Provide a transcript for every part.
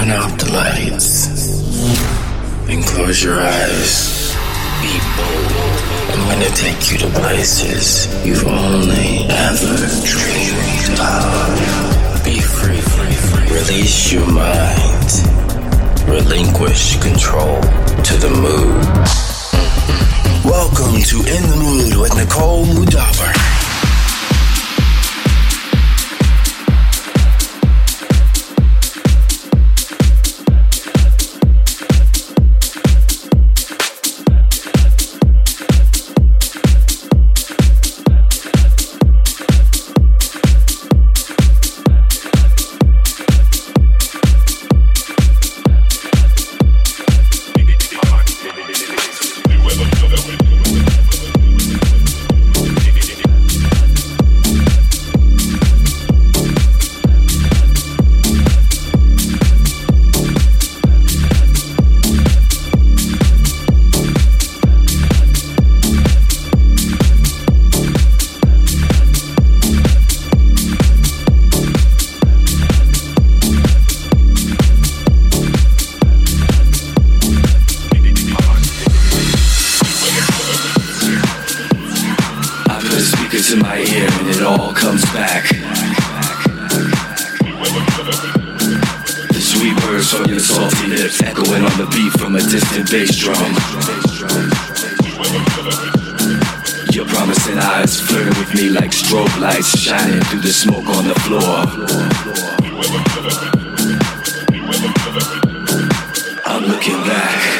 Turn out the lights and close your eyes. Be bold. I'm gonna take you to places you've only ever dreamed of. Be free, free, free. Release your mind. Relinquish control to the mood. Mm-hmm. Welcome to In the Mood with Nicole Moudaber. In my ear and it all comes back. The sweet words from your salty lips echoing on the beat from a distant bass drum. Your promising eyes flirting with me like strobe lights shining through the smoke on the floor. I'm looking back.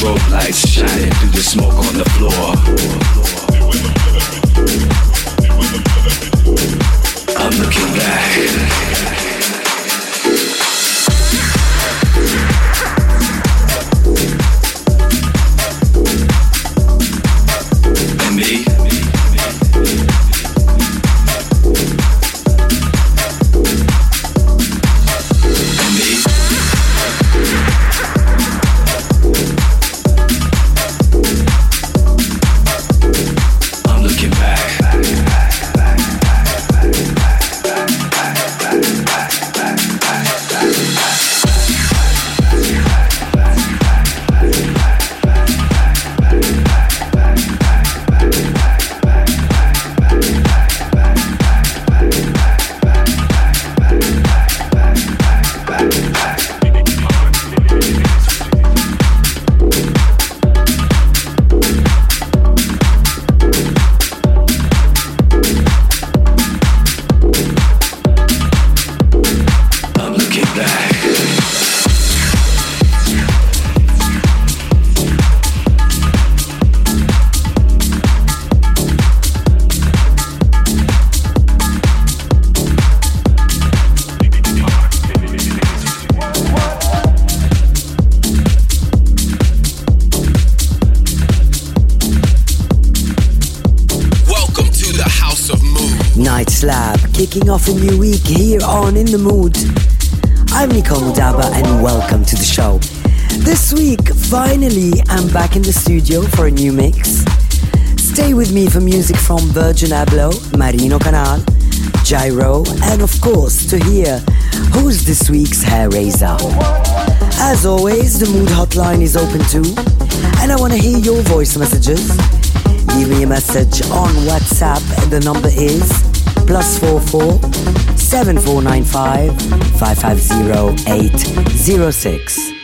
strobe lights shining through the smoke on the floor. I'm looking back. Midnight Slab, kicking off a new week here on In the Mood. I'm Nicole Moudaber and welcome to the show. This week, finally, I'm back in the studio for a new mix. Stay with me for music from Virgil Abloh, Marino Canal, Gyro, and of course, to hear who's this week's hair raiser. As always, the Mood Hotline is open too, and I want to hear your voice messages. Leave me a message on WhatsApp, the number is plus four four seven four nine five five five zero eight zero six.